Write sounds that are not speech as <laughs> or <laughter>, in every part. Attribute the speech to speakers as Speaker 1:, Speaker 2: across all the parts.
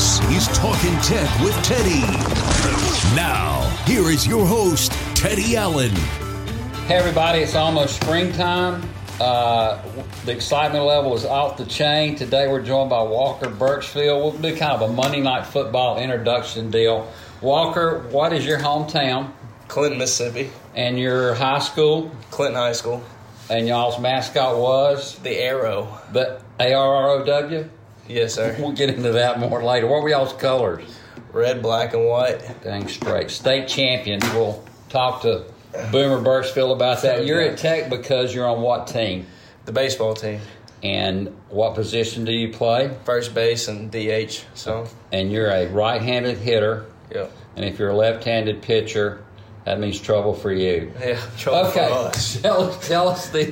Speaker 1: This is Talking Tech with Teddy. Now, here is your host, Teddy Allen.
Speaker 2: Hey, everybody, it's almost springtime. Uh, the excitement level is off the chain. Today, we're joined by Walker Burchfield. We'll do kind of a Monday Night Football introduction deal. Walker, what is your hometown
Speaker 3: Clinton, Mississippi.
Speaker 2: and your high school?
Speaker 3: Clinton High School.
Speaker 2: And y'all's mascot was
Speaker 3: The Arrow.
Speaker 2: the A R R O W?
Speaker 3: Yes, sir. <laughs>
Speaker 2: We'll get into that more later. What were y'all's colors?
Speaker 3: Red, black, and white.
Speaker 2: Dang straight. State champions. We'll talk to Boomer Burchfield about that. You're at Tech because you're on what team?
Speaker 3: The baseball team.
Speaker 2: And what position do you play?
Speaker 3: First base and DH. So,
Speaker 2: And you're a right handed hitter.
Speaker 3: yeah.
Speaker 2: And if you're a left handed pitcher, that means trouble for you.
Speaker 3: Yeah, trouble
Speaker 2: Okay,
Speaker 3: for us. <laughs>
Speaker 2: tell, tell us the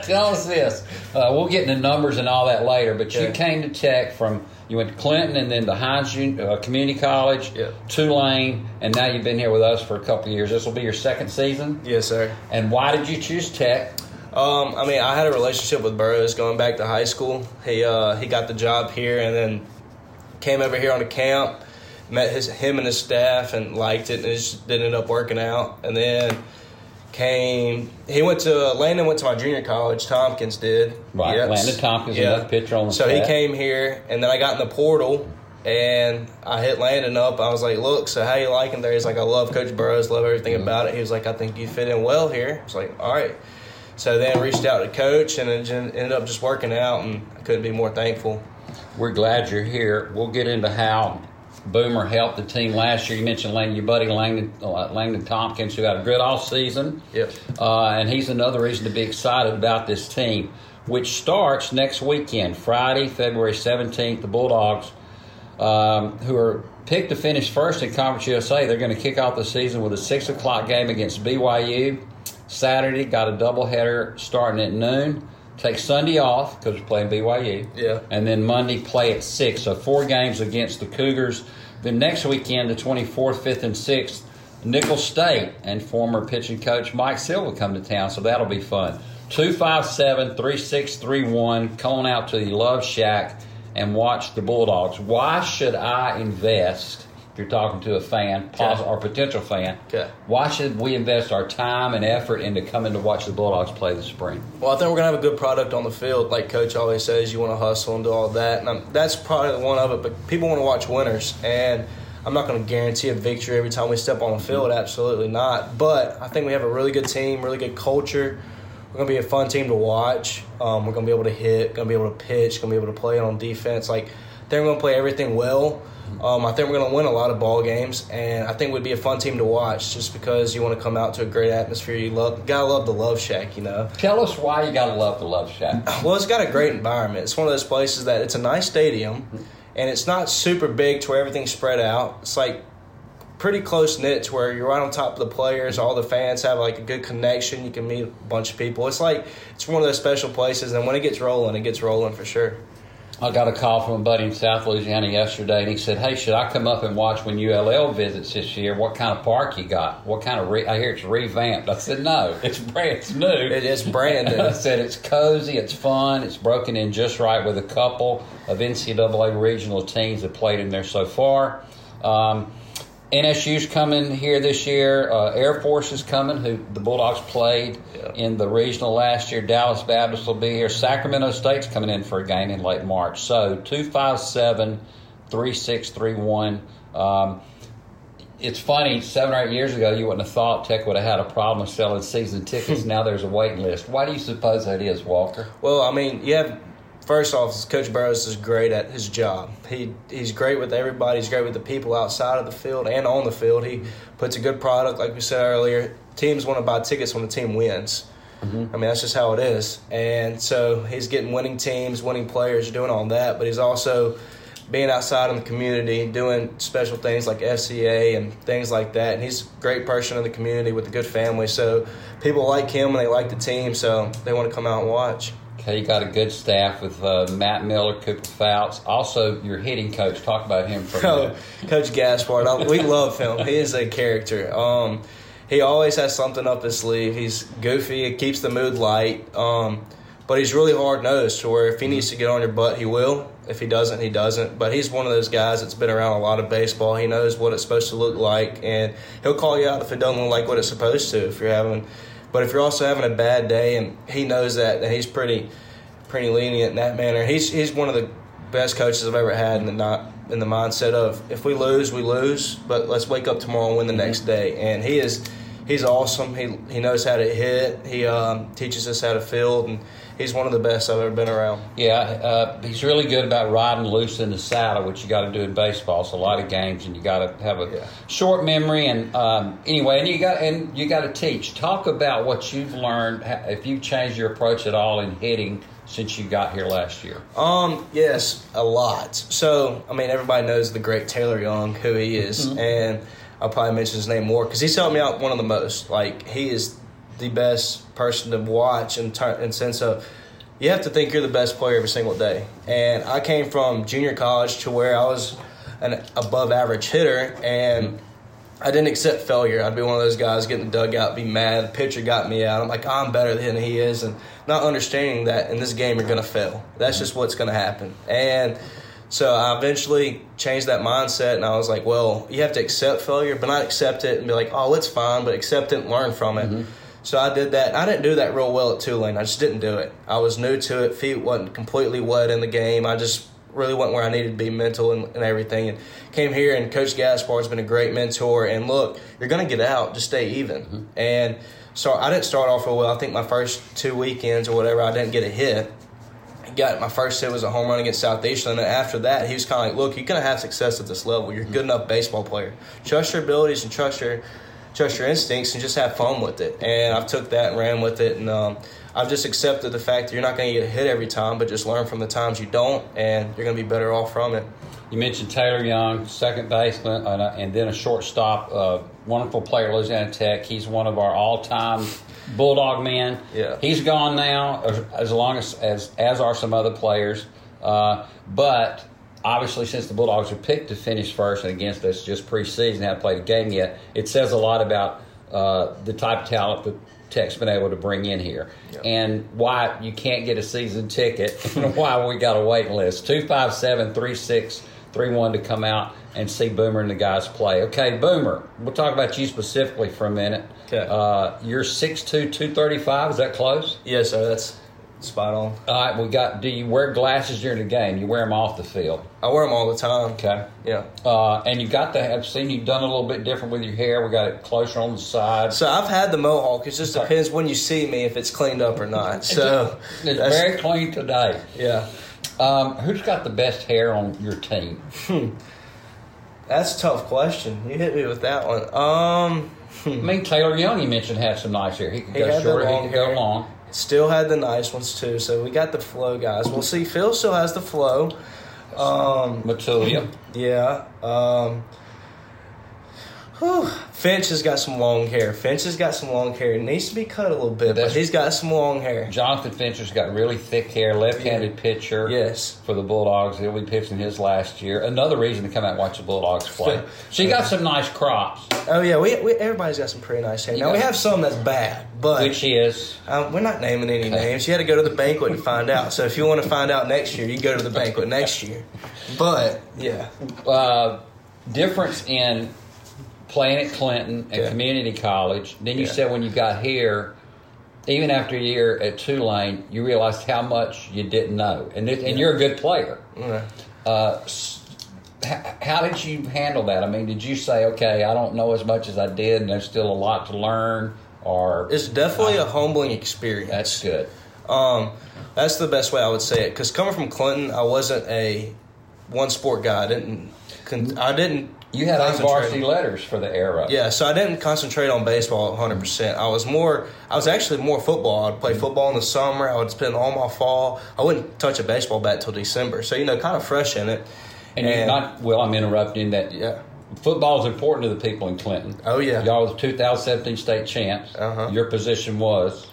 Speaker 2: <laughs> tell us this. Uh, we'll get into numbers and all that later. But you came to Tech from you went to Clinton and then to Hinds uh, Community College,
Speaker 3: Yeah.
Speaker 2: Tulane, and now you've been here with us for a couple of years. This will be your second season.
Speaker 3: Yes, sir.
Speaker 2: And why did you choose Tech?
Speaker 3: Um, I mean, I had a relationship with Burroughs going back to high school. He uh, he got the job here and then came over here on a camp, met his him and his staff and liked it and it just didn't end up working out. And then came he went to Landon went to my junior college. Tompkins did.
Speaker 2: Right,
Speaker 3: Yep.
Speaker 2: Landon Tompkins, another pitcher on the
Speaker 3: So he came here and then I got in the portal. And I hit Landon up. I was like, "Look, so how you liking there?" He's like, "I love Coach Burroughs, love everything
Speaker 2: Mm-hmm.
Speaker 3: about it." He was like, "I think you fit in well here." I was like, "All right." So then reached out to coach, and it ended up just working out, and I couldn't be more thankful.
Speaker 2: We're glad you're here. We'll get into how Boomer helped the team last year. You mentioned Landon, your buddy Landon, uh, Landon Tompkins, who had a good off season.
Speaker 3: Yep.
Speaker 2: Uh, and he's another reason to be excited about this team, which starts next weekend, Friday, February 17th. The Bulldogs, um, who are picked to finish first in Conference USA, they're going to kick off the season with a 6 o'clock game against BYU. Saturday, got a doubleheader starting at noon. Take Sunday off because we're playing BYU.
Speaker 3: Yeah.
Speaker 2: And then Monday, play at 6. So four games against the Cougars. Then next weekend, the 24th, 5th, and 6th, Nicholls State and former pitching coach Mike Silva come to town, so that'll be fun. 257 3631. Come on out to the Love Shack and watch the Bulldogs. Why should I invest? If you're talking to a fan, pos-
Speaker 3: Okay.
Speaker 2: or potential fan,
Speaker 3: Okay.
Speaker 2: why should we invest our time and effort into coming to watch the Bulldogs play this spring?
Speaker 3: Well, I think we're gonna have a good product on the field. Like Coach always says, you want to hustle and do all that, and I'm, that's probably one of it. But people want to watch winners, and I'm not going to guarantee a victory every time we step on the field. Absolutely not. But I think we have a really good team, really good culture. We're going to be a fun team to watch. Um, we're going to be able to hit, going to be able to pitch, going to be able to play on defense. Like we're going to play everything well. Um, I think we're going to win a lot of ball games, and I think we'd be a fun team to watch just because you want to come out to a great atmosphere. You love, gotta love the Love Shack, you know.
Speaker 2: Tell us why you got to love the Love Shack. <laughs>
Speaker 3: Well, it's got a great environment. It's one of those places that it's a nice stadium, and it's not super big to where everything's spread out. It's like pretty close knit to where you're right on top of the players. All the fans have like a good connection. You can meet a bunch of people. It's like it's one of those special places, and when it gets rolling, it gets rolling for sure.
Speaker 2: I got a call from a buddy in South Louisiana yesterday, and he said, "Hey, should I come up and watch when ULL visits this year? What kind of park you got? What kind of? Re- I hear it's revamped." I said, "No, <laughs> it's brand it's new.
Speaker 3: It is brand new. <laughs>
Speaker 2: I said it's cozy, it's fun, it's broken in just right with a couple of NCAA regional teams that played in there so far." Um, NSU's coming here this year. Uh, Air Force is coming, who the Bulldogs played
Speaker 3: Yeah.
Speaker 2: in the regional last year. Dallas Baptist will be here. Sacramento State's coming in for a game in late March. So 257 3631. Um, it's funny, seven or eight years ago, you wouldn't have thought Tech would have had a problem selling season tickets. <laughs> now there's a waiting list. Why do you suppose that is, Walker?
Speaker 3: Well, I mean, you have first off, Coach Burroughs is great at his job. He he's great with everybody. He's great with the people outside of the field and on the field. He puts a good product, like we said earlier. Teams want to buy tickets when the team wins. Mm-hmm. I mean, that's just how it is. And so he's getting winning teams, winning players, doing all that. But he's also being outside in the community, doing special things like FCA and things like that. And he's a great person in the community with a good family. So people like him and they like the team, so they want to come out and watch.
Speaker 2: You got a good staff with uh, Matt Miller, Cooper Fouts. Also, your hitting coach. Talk about him for a
Speaker 3: Oh,
Speaker 2: minute.
Speaker 3: Coach Gaspard, I, we love him. He is a character. Um, he always has something up his sleeve. He's goofy. It keeps the mood light. Um, but he's really hard nosed. To where if he needs to get on your butt, he will. If he doesn't, he doesn't. But he's one of those guys that's been around a lot of baseball. He knows what it's supposed to look like, and he'll call you out if it doesn't look like what it's supposed to. If you're having, but if you're also having a bad day, and he knows that, then he's pretty, pretty lenient in that manner. He's he's one of the best coaches I've ever had in the not in the mindset of if we lose, we lose, but let's wake up tomorrow and win the next day. And he is he's awesome. He he knows how to hit. He um, teaches us how to field, and he's one of the best I've ever been around.
Speaker 2: Yeah, uh, he's really good about riding loose in the saddle, which you got to do in baseball. It's a lot of games, and you got to have a
Speaker 3: Yeah.
Speaker 2: short memory. And um, anyway, and you got and you got to teach. Talk about what you've learned. If you've changed your approach at all in hitting since you got here last year.
Speaker 3: Um, yes, a lot. So, I mean, everybody knows the great Taylor Young, who he is, and I'll probably mention his name more because he's helped me out one of the most. Like, he is the best person to watch in, in sense of you have to think you're the best player every single day. And I came from junior college to where I was an above average hitter, and I didn't accept failure. I'd be one of those guys getting the dugout, be mad. The pitcher got me out. I'm like, oh, I'm better than he is, and not understanding that in this game you're to fail. That's just what's to happen. And so I eventually changed that mindset, and I was like, well, you have to accept failure, but not accept it and be like, oh, it's fine, but accept it and learn from it. Mm-hmm. So I did that. I didn't do that real well at Tulane. I just didn't do it. I was new to it. Feet wasn't completely wet in the game. I just really wasn't where I needed to be mental and, and everything. And came here, and Coach Gaspar has been a great mentor. And look, you're going to get out. Just stay even. Mm-hmm. And so I didn't start off real well. I think my first two weekends or whatever, I didn't get a hit. Got my first hit was a home run against South Southeastern, and after that, he was kind of like, "Look, you're gonna have success at this level. You're a good enough baseball player. Trust your abilities and trust your trust your instincts, and just have fun with it." And I've took that and ran with it, and um, I've just accepted the fact that you're not gonna get a hit every time, but just learn from the times you don't, and you're gonna be better off from it.
Speaker 2: You mentioned Taylor Young, second baseman, and, uh, then a shortstop. Uh, wonderful player, Louisiana Tech. He's one of our all-time Bulldog man.
Speaker 3: Yeah.
Speaker 2: he's gone now, as, as long as as as are some other players. Uh, but obviously, since the Bulldogs are picked to finish first and against us just preseason, haven't played a game yet, it says a lot about uh, the type of talent that Tech's been able to bring in here, and why you can't get a season ticket, <laughs> and why we got a waiting list. Two five seven three six three one to come out and see Boomer and the guys play. Okay, Boomer, we'll talk about you specifically for a minute.
Speaker 3: Okay.
Speaker 2: Uh, you're 6'2", 235. Is that close?
Speaker 3: Yes, sir. That's spot on.
Speaker 2: All right, we got. Do you wear glasses during the game? You wear them off the field.
Speaker 3: I wear them all the time.
Speaker 2: Okay.
Speaker 3: Yeah.
Speaker 2: Uh, and you got to. I've seen you done a little bit different with your hair. We got it closer on the side.
Speaker 3: So I've had the mohawk. It just depends when you see me if it's cleaned up or not. So
Speaker 2: it's very clean today.
Speaker 3: yeah.
Speaker 2: Um, who's got the best hair on your team?
Speaker 3: That's a tough question. You hit me with that one. Um,
Speaker 2: I mean, Taylor Young, you mentioned had some nice hair. He could
Speaker 3: He
Speaker 2: go short. He could go long.
Speaker 3: still had the nice ones too. So we got the flow guys. We'll see. Phil still has the flow. Um,
Speaker 2: Matulia.
Speaker 3: yeah. Um, Finch has got some long hair. Finch has got some long hair. It needs to be cut a little bit, but he's got some long hair.
Speaker 2: Jonathan Fincher's got really thick hair, left-handed pitcher.
Speaker 3: Yes.
Speaker 2: For the Bulldogs, he'll be pitching his last year. Another reason to come out and watch the Bulldogs play. <laughs> So you got some nice crops,
Speaker 3: Oh yeah, we, we everybody's got some pretty nice hair. Now we have some that's bad, but
Speaker 2: which is
Speaker 3: um, we're not naming any <laughs> names. You had to go to the banquet and find out. So if you want to find out next year, you can go to the banquet next year. But yeah,
Speaker 2: uh, difference in playing at Clinton and
Speaker 3: Yeah.
Speaker 2: community college. Then you
Speaker 3: Yeah.
Speaker 2: said when you got here, even after a year at Tulane, you realized how much you didn't know, and it, and you're a good player. Uh, how did you handle that? I mean, did you say, okay, I don't know as much as I did, and there's still a lot to learn, or
Speaker 3: it's definitely a humbling experience.
Speaker 2: that's good?
Speaker 3: Um, that's the best way I would say it. Because coming from Clinton, I wasn't a one sport guy. I didn't. Con- I didn't.
Speaker 2: You had eight varsity letters for the Arrow.
Speaker 3: Yeah, so I didn't concentrate on baseball 100%. I was more, I was actually more football. I'd play football in the summer. I would spend all my fall. I wouldn't touch a baseball bat till December. So, you know, kind of fresh in it.
Speaker 2: and you're not. Well, I'm interrupting that.
Speaker 3: Yeah.
Speaker 2: Football is important to the people in Clinton.
Speaker 3: Oh, yeah.
Speaker 2: Y'all was 2017 state champs.
Speaker 3: Uh-huh.
Speaker 2: Your position was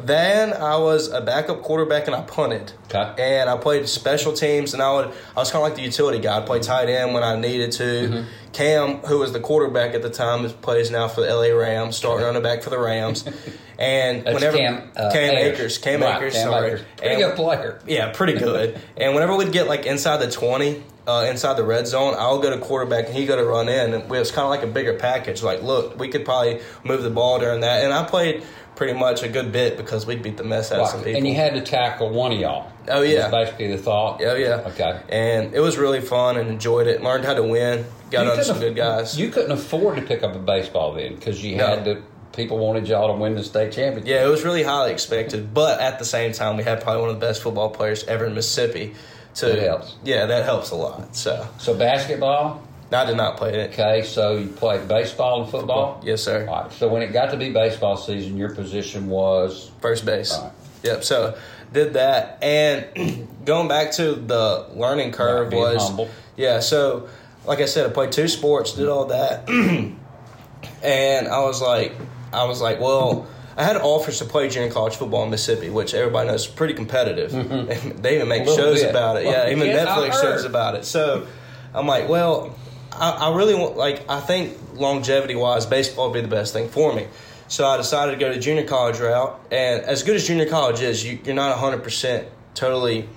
Speaker 3: Then I was a backup quarterback and I punted.
Speaker 2: Okay.
Speaker 3: And I played special teams and I would I was kind of like the utility guy. I'd play tight end when I needed to.
Speaker 2: Mm-hmm.
Speaker 3: Cam, who was the quarterback at the time, is plays now for the LA Rams, starting running back for the Rams. <laughs> And
Speaker 2: that's
Speaker 3: whenever
Speaker 2: Cam, uh,
Speaker 3: Cam
Speaker 2: Akers.
Speaker 3: Cam
Speaker 2: Right,
Speaker 3: Akers,
Speaker 2: Cam
Speaker 3: sorry.
Speaker 2: Akers. Pretty
Speaker 3: And-
Speaker 2: good player.
Speaker 3: Yeah, pretty good. <laughs> and whenever we'd get like inside the twenty, uh, inside the red zone, I would go to quarterback and he go to run in, and it was kind of like a bigger package. Like, look, we could probably move the ball during that, and I played pretty much a good bit because we'd beat the mess out of some people.
Speaker 2: and you had to tackle one of y'all.
Speaker 3: Oh, yeah.
Speaker 2: Was basically the thought.
Speaker 3: Oh yeah.
Speaker 2: Okay.
Speaker 3: And it was really fun and enjoyed it. Learned how to win. Got
Speaker 2: You
Speaker 3: under some good guys.
Speaker 2: You couldn't afford to pick up a baseball then because you
Speaker 3: No.
Speaker 2: had to. People wanted y'all to win the state championship.
Speaker 3: yeah, it was really highly expected, but at the same time, we had probably one of the best football players ever in Mississippi. To,
Speaker 2: That helps.
Speaker 3: Yeah, that helps a lot. So
Speaker 2: So basketball.
Speaker 3: I did not play it.
Speaker 2: Okay, so you played baseball and football.
Speaker 3: Yes, sir.
Speaker 2: All right. So when it got to be baseball season, your position was
Speaker 3: First base.
Speaker 2: Right.
Speaker 3: Yep. So did that, and <clears throat> going back to the learning curve was
Speaker 2: humble.
Speaker 3: yeah. So like I said, I played two sports, did all that, <clears throat> and I was like, I was like, well. I had offers to play junior college football in Mississippi, which everybody knows is pretty competitive. <laughs> they even make
Speaker 2: Mm-hmm.
Speaker 3: Shows
Speaker 2: bit.
Speaker 3: about it. Yeah,
Speaker 2: Well,
Speaker 3: even
Speaker 2: yeah, I
Speaker 3: Netflix shows about it. So I'm like, well, I, I really want, like, I think longevity wise, baseball would be the best thing for me. So I decided to go the junior college route. And as good as junior college is, you, you're not 100% totally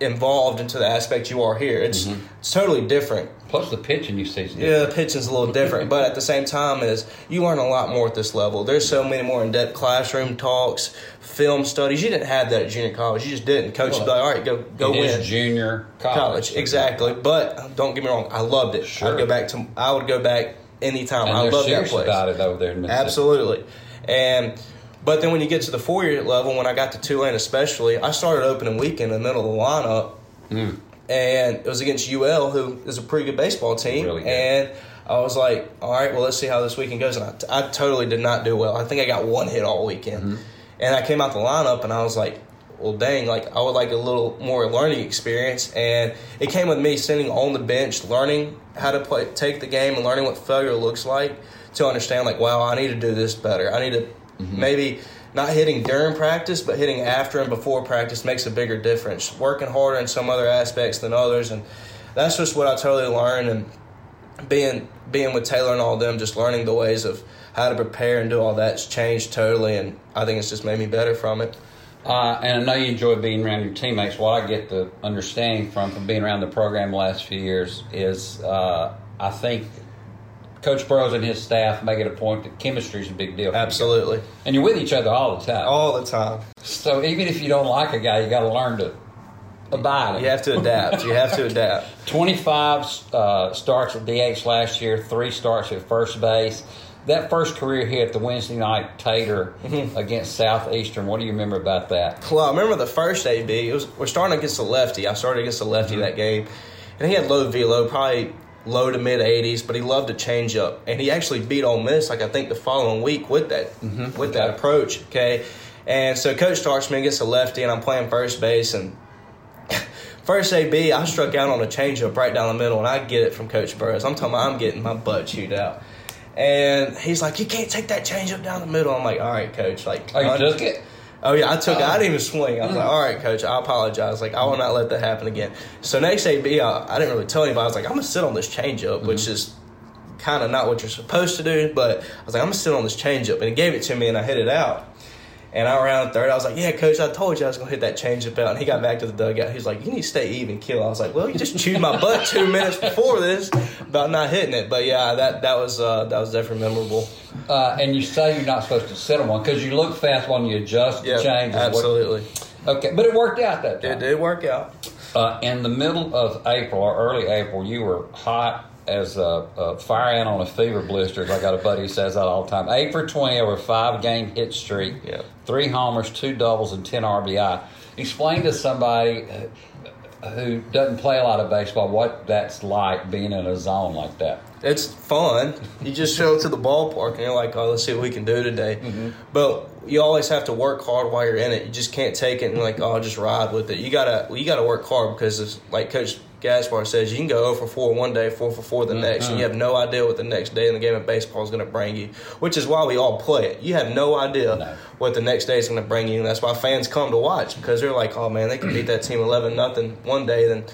Speaker 3: involved into the aspect you are here. It's, mm-hmm. it's totally different.
Speaker 2: Plus the pitching you season.
Speaker 3: Yeah, the pitching's a little different, but at the same time, is you learn a lot more at this level. There's so many more in-depth classroom talks, film studies. You didn't have that at junior college. You just didn't. Coach would be like, "All right, go go
Speaker 2: It
Speaker 3: win."
Speaker 2: junior college.
Speaker 3: college. Exactly. But don't get me wrong, I loved it.
Speaker 2: Sure.
Speaker 3: I'd go back to I would go back anytime.
Speaker 2: And
Speaker 3: I love that place.
Speaker 2: about it over there in Mississippi.
Speaker 3: Absolutely. And but then when you get to the four year level, when I got to Tulane especially, I started opening weekend in the middle of the lineup.
Speaker 2: Hmm.
Speaker 3: And it was against UL, who is a pretty good baseball team.
Speaker 2: Really good.
Speaker 3: And I was like, all right, well, let's see how this weekend goes. And I, I totally did not do well. I think I got one hit all weekend.
Speaker 2: Mm-hmm.
Speaker 3: And I came out the lineup and I was like, well, dang, like I would like a little more learning experience. And it came with me sitting on the bench, learning how to play, take the game, and learning what failure looks like to understand, like, wow, I need to do this better. I need to maybe not hitting during practice, but hitting after and before practice makes a bigger difference. Working harder in some other aspects than others, and that's just what I totally learned. And being being with Taylor and all them, just learning the ways of how to prepare and do all that's changed totally, and I think it's just made me better from it.
Speaker 2: Uh, and I know you enjoy being around your teammates. What I get the understanding from from being around the program the last few years is uh, I think Coach Burroughs and his staff make it a point that chemistry is a big deal. for you.
Speaker 3: Absolutely,
Speaker 2: And you're with each other all the time.
Speaker 3: all the time.
Speaker 2: So even if you don't like a guy, you got to learn to abide.
Speaker 3: You have to adapt. You have to <laughs> adapt.
Speaker 2: 25 uh, starts at DH last year, three starts at first base. That first career hit, the Wednesday night Tater
Speaker 3: Mm-hmm.
Speaker 2: against Southeastern. What do you remember about that?
Speaker 3: Well, I remember the first AB. It was we're starting against a lefty. I started against a lefty
Speaker 2: Mm-hmm.
Speaker 3: that game, and he had low velo, probably low to mid 80s, but he loved to change up, and he actually beat Ole Miss like I think the following week with that
Speaker 2: Mm-hmm.
Speaker 3: with that approach. Okay, and so coach starts me against a lefty, and I'm playing first base, and <laughs> First AB, I struck out on a changeup right down the middle, and I get it from Coach Burroughs. I'm talking about I'm getting my butt chewed out. And he's like, You can't take that changeup down the middle. I'm like, All right, coach. Like,
Speaker 2: Oh, you
Speaker 3: un-
Speaker 2: took it?
Speaker 3: Oh yeah, I took it. I uh, didn't even swing. I was like, mm. "All right, coach, I apologize. Like, I will not let that happen again." So next AB, I, uh, I didn't really tell anybody. I was like, "I'm gonna sit on this changeup," which mm-hmm. is kind of not what you're supposed to do. But I was like, "I'm gonna sit on this changeup," and he gave it to me, and I hit it out. And I around third, I was like, "Yeah, coach, I told you I was gonna hit that changeup out." And he got back to the dugout. He's like, "You need to stay even, kill." I was like, "Well, you just chewed my butt two <laughs> minutes before this about not hitting it." But yeah, that that was uh, that was definitely memorable.
Speaker 2: Uh, and you say you're not supposed to sit on one because you look fast when you adjust the change. what-
Speaker 3: absolutely.
Speaker 2: okay, but it worked out that time.
Speaker 3: It did work out.
Speaker 2: Uh, in the middle of April or early April, you were hot as a, a fire ant on a fever blister. I got a buddy who says that all the time. Eight for twenty over a five game hit streak.
Speaker 3: Yeah.
Speaker 2: Three homers, two doubles, and ten RBI. Explain to somebody uh, who doesn't play a lot of baseball what that's like being in a zone like that.
Speaker 3: it's fun. You just show up to the ballpark and you're like, oh, let's see what we can do today. But you always have to work hard while you're in it. You just can't take it and like, oh, just ride with it. You gotta, you gotta work hard because, it's, like Coach Gaspar says, you can go 0 for 4 one day, 4 for 4 the next, and you have no idea what the next day in the game of baseball is going to bring you. Which is why we all play it. You have no idea
Speaker 2: No.
Speaker 3: what the next day is going to bring you, and that's why fans come to watch because they're like, oh man, they can beat that team 11 nothing one day, then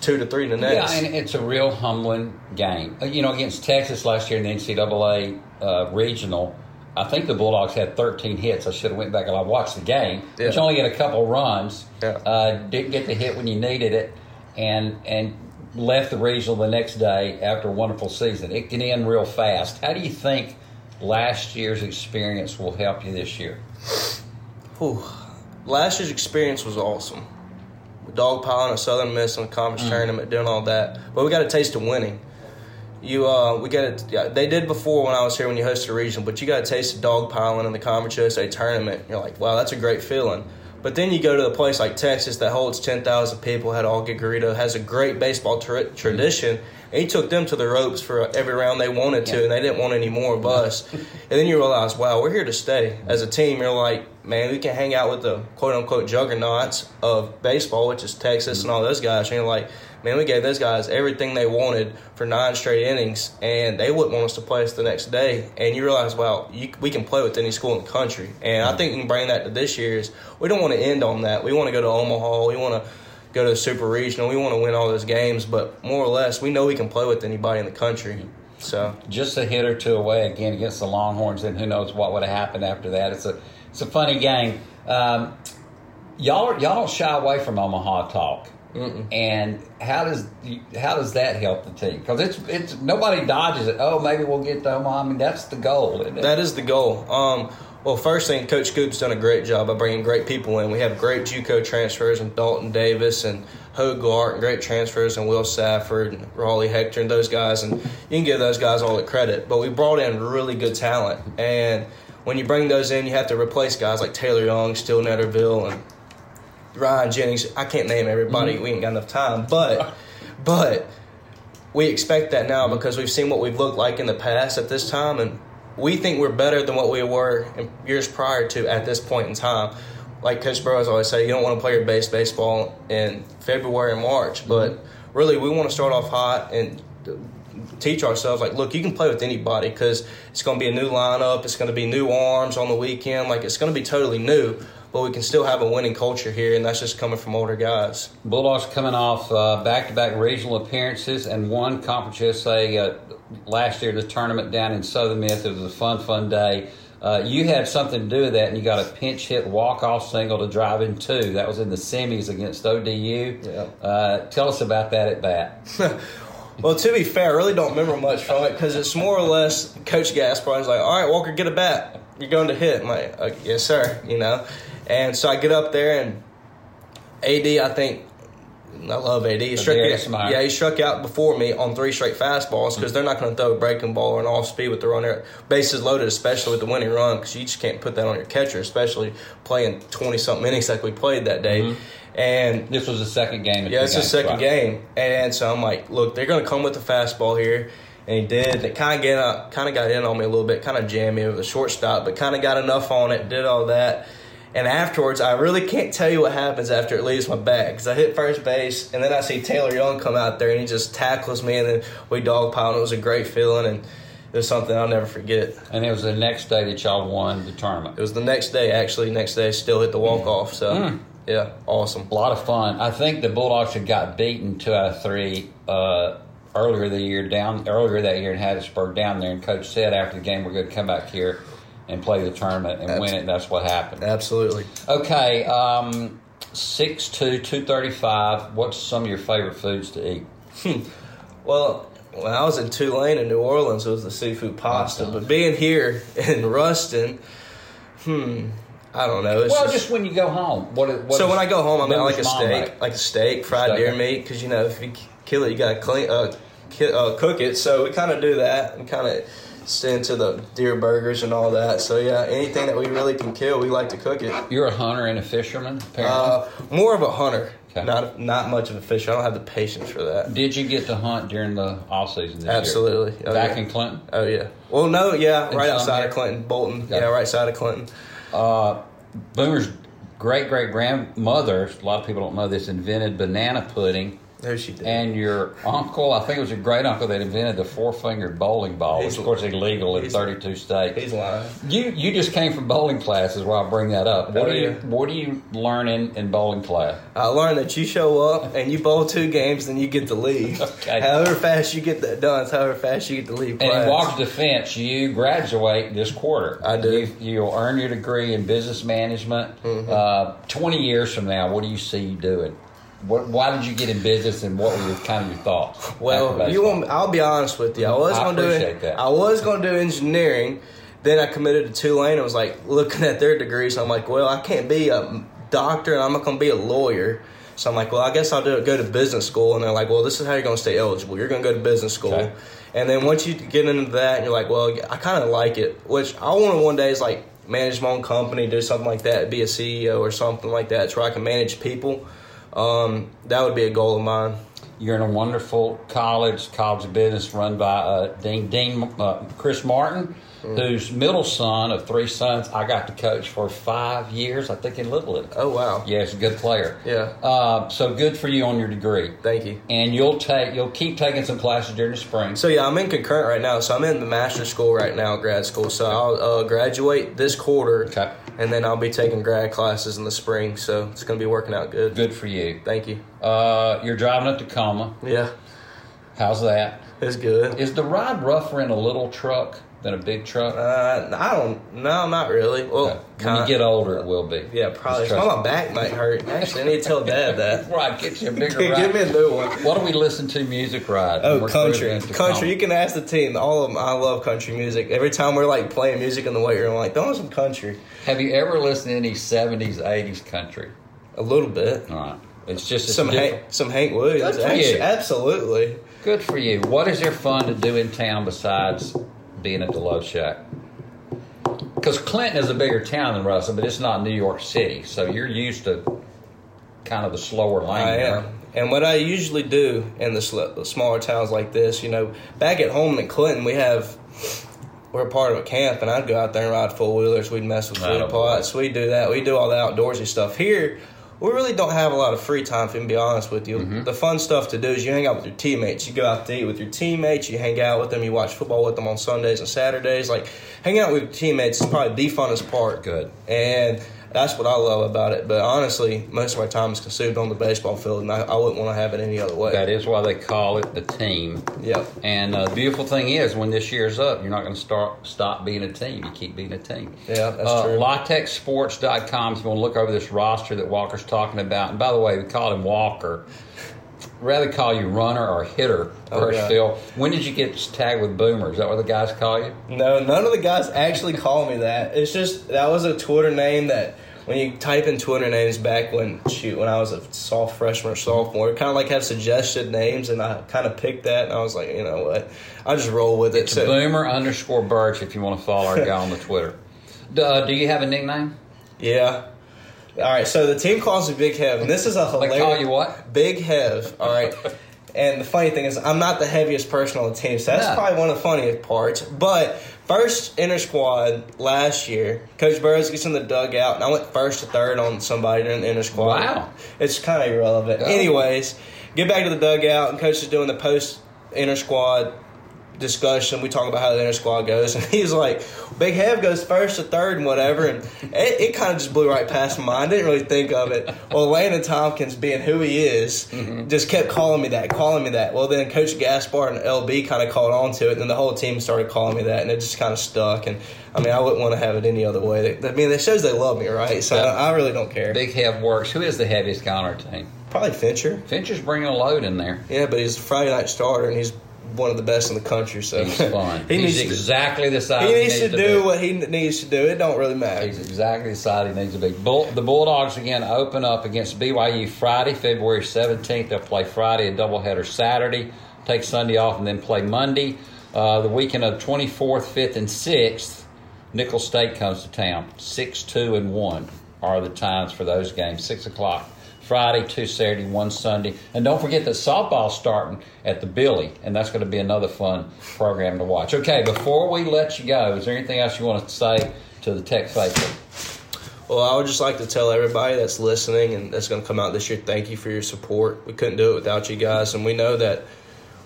Speaker 3: two to three the next.
Speaker 2: Yeah, and it's a real humbling game. Uh, You know, against Texas last year in the NCAA uh, regional, I think the Bulldogs had 13 hits. I should have went back and I watched the game.
Speaker 3: Yeah.
Speaker 2: You only get a couple runs.
Speaker 3: Yeah.
Speaker 2: Uh, didn't get the hit when you needed it, and and left the regional the next day after a wonderful season. It can end real fast. How do you think last year's experience will help you this year?
Speaker 3: Whew. Last year's experience was awesome. Dog Dogpiling a Southern Miss in a conference tournament, doing all that. But we got a taste of winning. You, uh, we got it. Yeah, they did before when I was here when you hosted a regional, but you got a taste of dog dogpiling in the Conference USA tournament. You're like, wow, that's a great feeling. But then you go to a place like Texas that holds 10,000 people, had Augie Garrido, has a great baseball tra- tradition, and he took them to the ropes for every round they wanted to,
Speaker 2: Yeah.
Speaker 3: and they didn't want any more of us. <laughs> and then you realize, wow, we're here to stay. As a team, you're like, man, we can hang out with the quote unquote juggernauts of baseball, which is Texas and all those guys. And you're like, man, we gave those guys everything they wanted for nine straight innings, and they wouldn't want us to play us the next day. And you realize, wow, you, we can play with any school in the country. And I think we can bring that to this year's. We don't want to end on that. We want to go to Omaha. We want to go to the super regional. We want to win all those games, but more or less, we know we can play with anybody in the country. So
Speaker 2: just a hit or two away again against the Longhorns, and who knows what would have happened after that. It's a it's a funny game. Um, y'all y'all don't shy away from Omaha talk. And how does how does that help the team? Because it's it's nobody dodges it. Oh, maybe we'll get to Omaha. I mean, that's the goal. Isn't it?
Speaker 3: That is the goal. Um, well, first thing, Coach Coop's done a great job by bringing great people in. We have great JUCO transfers and Dalton Davis and Hogart and great transfers and Will Safford and Raleigh Hector and those guys. And you can give those guys all the credit. But we brought in really good talent. And when you bring those in, you have to replace guys like Taylor Young, Steele Netterville, and Ryan Jennings. I can't name everybody. Mm-hmm. We ain't got enough time. But, but we expect that now because we've seen what we've looked like in the past at this time, and we think we're better than what we were in years prior to at this point in time. Like Coach Burroughs always say, you don't want to play your base baseball in February and March, but really we want to start off hot and teach ourselves like, look, you can play with anybody because it's going to be a new lineup, it's going to be new arms on the weekend, like it's going to be totally new. But we can still have a winning culture here, and that's just coming from older guys.
Speaker 2: Bulldogs coming off uh, back-to-back regional appearances and one Conference USA uh, last year, the tournament down in Southern Miss. It was a fun, fun day. Uh, you had something to do with that, and you got a pinch hit walk-off single to drive in two. That was in the semis against ODU.
Speaker 3: Yeah.
Speaker 2: Uh, tell us about that at bat. <laughs>
Speaker 3: Well, to be fair, I really don't remember much from it because it's more or less Coach Gaspar is like, all right, Walker, get a bat. You're going to hit. I'm like, uh, yes, sir, you know. And so I get up there, and AD, I think, I love AD. He struck out, yeah, he struck out before me on three straight fastballs because they're not going to throw a breaking ball or an off speed with the runner. Bases loaded, especially with the winning run, because you just can't put that on your catcher, especially playing 20 something innings like we played that day. Mm-hmm. And
Speaker 2: This was the second game.
Speaker 3: yeah, it's
Speaker 2: the
Speaker 3: second
Speaker 2: right?
Speaker 3: game, and so I'm like, look, they're gonna come with the fastball here, and he did. It kind of get kind of got in on me a little bit, kind of jammed me with a shortstop, but kind of got enough on it, did all that, And afterwards, I really can't tell you what happens after it leaves my bag because I hit first base, and then I see Taylor Young come out there, and he just tackles me, and then we dogpile, and it was a great feeling, and it was something I'll never forget.
Speaker 2: And it was the next day that y'all won the tournament.
Speaker 3: It was the next day, actually. Next day, I still hit the walk off. So,
Speaker 2: Mm.
Speaker 3: yeah, awesome.
Speaker 2: A lot of fun. I think the Bulldogs had got beaten two out of three uh, earlier the year down earlier that year in Hattiesburg down there, and Coach said after the game we're going to come back here and play the tournament and win it. That's what happened.
Speaker 3: Absolutely.
Speaker 2: Okay, um, six two two thirty five. What's some of your favorite foods to eat?
Speaker 3: Well, when I was in Tulane in New Orleans, it was the seafood pasta.
Speaker 2: Awesome.
Speaker 3: But being here in Ruston, hmm, I don't know. It's
Speaker 2: Well,
Speaker 3: just,
Speaker 2: just when you go home. What? what
Speaker 3: so when I go home, I mean, I
Speaker 2: when
Speaker 3: like a steak,
Speaker 2: make?
Speaker 3: like a steak, fried
Speaker 2: Steak.
Speaker 3: deer meat, because you know if you kill it, you gotta clean, uh, ki- uh, cook it. So we kind of do that. and kind of into the deer burgers and all that. So yeah, anything that we really can kill, we like to cook it.
Speaker 2: You're a hunter and a fisherman, apparently.
Speaker 3: Uh, more of a hunter,
Speaker 2: Okay.
Speaker 3: not not much of a fisher. I don't have the patience for that.
Speaker 2: Did you get to hunt during the off season this
Speaker 3: Absolutely.
Speaker 2: year?
Speaker 3: Oh,
Speaker 2: Back
Speaker 3: yeah.
Speaker 2: in Clinton.
Speaker 3: Oh yeah. Well, no, yeah,
Speaker 2: In
Speaker 3: right outside of Clinton, Bolton.
Speaker 2: Okay.
Speaker 3: Yeah, right side of Clinton.
Speaker 2: Uh, Boomer's great great grandmother, a lot of people don't know this, invented banana pudding.
Speaker 3: She did.
Speaker 2: And your uncle, I think it was your great uncle that invented the four fingered bowling ball, which of course is illegal in 32 states.
Speaker 3: He's lying.
Speaker 2: You you just came from bowling classes. Why I bring that up? What
Speaker 3: Oh,
Speaker 2: do you
Speaker 3: yeah.
Speaker 2: what do you learn in, in bowling class?
Speaker 3: I learned that you show up and you bowl two games, then you get to leave. <laughs>
Speaker 2: Okay.
Speaker 3: However fast you get that done, however fast you get to leave.
Speaker 2: And in
Speaker 3: class.
Speaker 2: Walker's defense, you graduate this quarter.
Speaker 3: I do.
Speaker 2: You, you'll earn your degree in business management.
Speaker 3: Mm-hmm.
Speaker 2: Uh, Twenty years from now, what do you see you doing? What, why did you get in business, and what were your kind of your thoughts?
Speaker 3: Well, you want, I'll be honest with you. I was going to do. I was going to do engineering. Then I committed to Tulane. I was like looking at their degrees. I'm like, well, I can't be a doctor, and I'm not going to be a lawyer. So I'm like, well, I guess I'll do go to business school. And they're like, well, this is how you're going to stay eligible. You're going to go to business school.
Speaker 2: Okay.
Speaker 3: And then once you get into that, and you're like, well, I kind of like it. Which I want to one day is like manage my own company, do something like that, be a CEO or something like that, so I can manage people. Um, that would be a goal of mine.
Speaker 2: You're in a wonderful college, college of business run by uh, Dean, Dean uh, Chris Martin,
Speaker 3: Mm.
Speaker 2: whose middle son of three sons I got to coach for five years, I think, in Little League.
Speaker 3: Oh wow.
Speaker 2: Yeah, he's a good player.
Speaker 3: Yeah.
Speaker 2: Uh, so good for you on your degree.
Speaker 3: Thank you.
Speaker 2: And you'll take, you'll keep taking some classes during the spring.
Speaker 3: So yeah, I'm in concurrent right now. So I'm in the master's school right now, grad school. So I'll uh, graduate this quarter,
Speaker 2: Okay.
Speaker 3: and then I'll be taking grad classes in the spring. So it's going to be working out good.
Speaker 2: Good for you.
Speaker 3: Thank you.
Speaker 2: Uh, you're driving up to Tacoma.
Speaker 3: Yeah,
Speaker 2: How's that?
Speaker 3: it's good.
Speaker 2: Is the ride rougher in a little truck than a big truck?
Speaker 3: Uh, I don't. No, not really. Well,
Speaker 2: when you
Speaker 3: kinda-
Speaker 2: get older, it will be.
Speaker 3: yeah, probably. Well, my back might hurt. Actually, I need to tell Dad that. <laughs>
Speaker 2: Right, get you a <laughs> bigger
Speaker 3: Give
Speaker 2: ride.
Speaker 3: me a new one.
Speaker 2: What do we listen to music ride?
Speaker 3: Oh,
Speaker 2: We're
Speaker 3: country, country. You can ask the team. All of them. I love country music. Every time we're like playing music in the weight room, I'm like, throw some country.
Speaker 2: Have you ever listened to any '70s, '80s country?
Speaker 3: A little bit.
Speaker 2: All right, it's just
Speaker 3: Some. Hank, some Hank Williams.
Speaker 2: Good for
Speaker 3: Actu-
Speaker 2: you.
Speaker 3: Absolutely.
Speaker 2: Good for you. What is there fun to do in town besides being at the Love Shack? Because Clinton is a bigger town than Ruston, but it's not New York City, so you're used to kind of the slower lane.
Speaker 3: I
Speaker 2: there.
Speaker 3: am. And what I usually do in the, sl- the smaller towns like this, you know, back at home in Clinton, we have we're part of a camp, and I'd go out there and ride four wheelers. We'd mess with food pots. We'd do that. We do all the outdoorsy stuff here. We really don't have a lot of free time, if I can be honest with you.
Speaker 2: Mm-hmm.
Speaker 3: The fun stuff to do is you hang out with your teammates. You go out to eat with your teammates. You hang out with them. You watch football with them on Sundays and Saturdays. Like hanging out with your teammates is probably the funnest part.
Speaker 2: Good.
Speaker 3: And that's what I love about it. But honestly, most of my time is consumed on the baseball field, and I, I wouldn't want to have it any other way.
Speaker 2: That is why they call it the team.
Speaker 3: Yep.
Speaker 2: And uh, the beautiful thing is, when this year's up, you're not going to start stop being a team. You keep being a team.
Speaker 3: Yeah, that's
Speaker 2: uh,
Speaker 3: true.
Speaker 2: LATechSports.com. You want to look over this roster that Walker's talking about, and by the way, we call him Walker. Rather call you runner or hitter,
Speaker 3: Oh,
Speaker 2: first. Phil. When did you get tagged with Boomer? Is that what the guys call you?
Speaker 3: No, none of the guys actually call me that. It's just that was a Twitter name that when you type in Twitter names back when shoot when I was a soft freshman or sophomore, kind of like have suggested names, and I kind of picked that, and I was like, you know what, I just roll with it. So
Speaker 2: Boomer underscore Birch. If you want to follow our guy on the Twitter. <laughs> Uh, do you have a nickname?
Speaker 3: yeah. All right, so the team calls me Big Hev, and this is a
Speaker 2: They
Speaker 3: hilarious.
Speaker 2: call you what?
Speaker 3: Big Hev. All right. <laughs> And the funny thing is, I'm not the heaviest person on the team, so that's
Speaker 2: No.
Speaker 3: probably one of the funniest parts. But first inter squad last year, Coach Burroughs gets in the dugout, and I went first to third on somebody during the inter squad.
Speaker 2: Wow.
Speaker 3: It's kind of irrelevant.
Speaker 2: Oh.
Speaker 3: Anyways, get back to the dugout, and Coach is doing the post inter squad discussion. We talk about how the inner squad goes, and <laughs> he's like, "Big Hev goes first to third and whatever," and it, it kind of just blew right past my mind. I didn't really think of it. <laughs> Well, Landon Tompkins, being who he is, mm-hmm. just kept calling me that, calling me that. Well, then Coach Gaspar and LB kind of caught on to it, and then the whole team started calling me that, and it just kind of stuck. And I mean, I wouldn't want to have it any other way. I mean, it shows they love me, right? So I really don't care.
Speaker 2: Big Hev works. Who is the heaviest guy on our team?
Speaker 3: Probably Fincher.
Speaker 2: Fincher's bringing a load in there.
Speaker 3: Yeah, but he's a Friday night starter, and he's one of the best in the country. So
Speaker 2: He's fun. <laughs>
Speaker 3: he
Speaker 2: He's
Speaker 3: needs to-
Speaker 2: exactly the size
Speaker 3: He needs to
Speaker 2: to
Speaker 3: do
Speaker 2: be.
Speaker 3: what he needs to do. It don't really matter.
Speaker 2: He's exactly the size he needs to be. Bull, the Bulldogs again open up against BYU Friday, February 17th. They'll play Friday, a doubleheader Saturday, take Sunday off, and then play Monday. Uh, the weekend of 24th, 5th, and 6th, Nicholls State comes to town. 6, 2, and 1 are the times for those games. 6 o'clock. Friday, two Saturday, one Sunday. And don't forget that softball's starting at the Billy, and that's going to be another fun program to watch. Okay, before we let you go, is there anything else you want to say to the Tech faithful?
Speaker 3: Well, I would just like to tell everybody that's listening and that's going to come out this year, thank you for your support. We couldn't do it without you guys, and we know that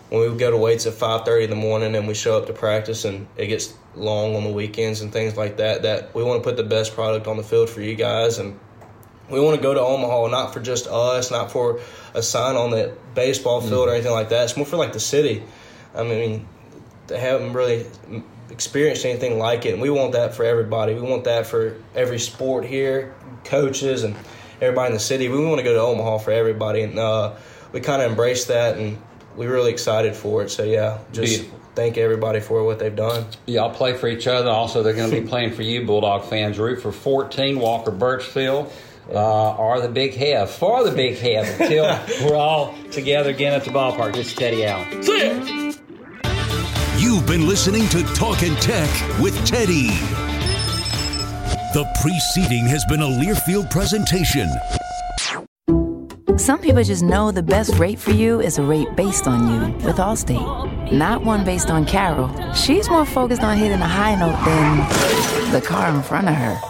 Speaker 3: when we go to weights at five thirty in the morning and we show up to practice and it gets long on the weekends and things like that, that we want to put the best product on the field for you guys, and we want to go to Omaha not for just us, not for a sign on the baseball field or anything like that. It's more for like the city. I mean, they haven't really experienced anything like it, and we want that for everybody. We want that for every sport here, coaches, and everybody in the city. We want to go to Omaha for everybody, and uh, we kind of embrace that, and we're really excited for it. So yeah, just
Speaker 2: Beautiful.
Speaker 3: thank everybody for what they've done.
Speaker 2: Y'all play for each other. Also, they're going to be playing for you, Bulldog fans. Root for 14, Walker Burchfield, uh, or the Big Hev. For the Big Hev until <laughs> we're all together again at the ballpark. This is Teddy Allen. See ya!
Speaker 1: You've been listening to Talkin' Tech with Teddy. The preceding has been a Learfield presentation.
Speaker 4: Some people just know the best rate for you is a rate based on you with Allstate, not one based on Carol. She's more focused on hitting a high note than the car in front of her.